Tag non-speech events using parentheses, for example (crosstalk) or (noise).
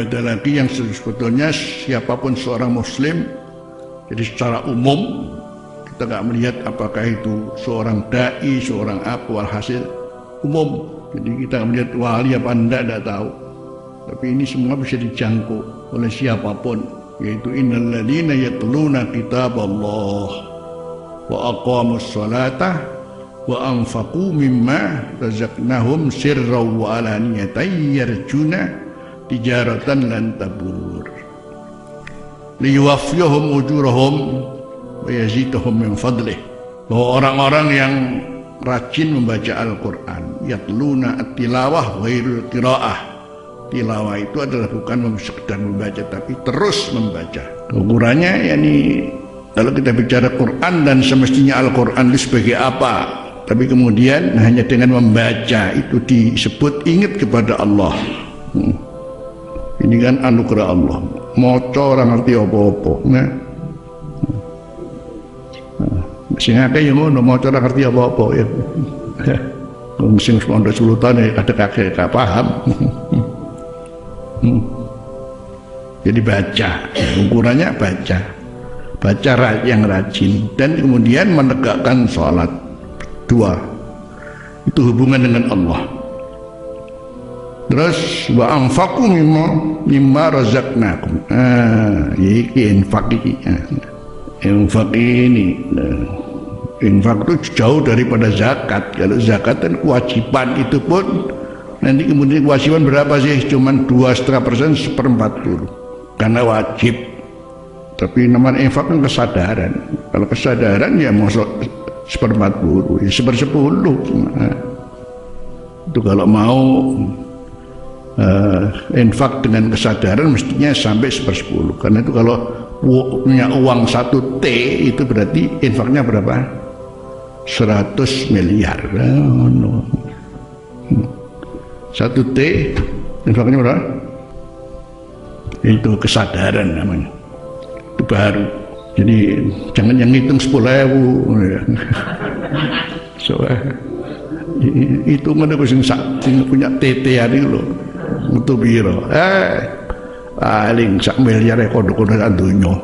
ibadah lagi yang sebetulnya siapapun seorang muslim jadi secara umum kita nggak melihat apakah itu seorang dai, seorang apa walhasil umum. Jadi kita melihat wali apa anda tidak tahu. Tapi ini semua bisa dijangkau oleh siapapun yaitu innalladzina yatluna kitab Allah wa aqamus salata wa anfaqu mimma razaqnahum sirran wa alaniyatan yarjuna tijaratan lan tabur. Liyuwaffiyahum ujurahum wa yazidahum min fadlih. Bahwa orang-orang yang rajin membaca Al-Quran yatluna at-tilawah wairul qiraah. Tilawah itu adalah bukan sekedar membaca tapi terus membaca. Ukurannya yakni kalau kita bicara Quran dan semestinya Al-Quran itu sebagai apa? Tapi kemudian hanya dengan membaca itu disebut ingat kepada Allah. Ini kan anugerah Allah. Maca ora ngerti apa-apa nah sing akeh ya ngono maca ora ngerti apa-apa ya. Wong sing pondok sultan ya ada kakek gak paham. Hmm. jadi baca ukurannya baca. Baca yang rajin dan kemudian menegakkan sholat dua itu hubungan dengan Allah Terus wa anfaqu mimma mimma razaqnakum. Ah, iki infak iki. Ah, infak ini. Nah, infak itu jauh daripada zakat. Kalau zakat kan kewajiban itu pun nanti kemudian kewajiban berapa sih? Cuman dua setengah persen seperempat puluh. Karena wajib. Tapi namanya infak kan kesadaran. Kalau kesadaran ya masuk seperempat puluh, ya sepersepuluh. Nah, itu kalau mau uh, infak dengan kesadaran mestinya sampai sepersepuluh. Karena itu kalau punya uang satu T itu berarti infaknya berapa? 100 miliar. Oh, no. satu T infaknya berapa? Itu kesadaran namanya. Itu baru. Jadi jangan yang hitung sepuluh ribu (laughs) so, itu mana sing punya TT hari loh metu pira eh ah, paling sak miliare kodho-kodho sak donya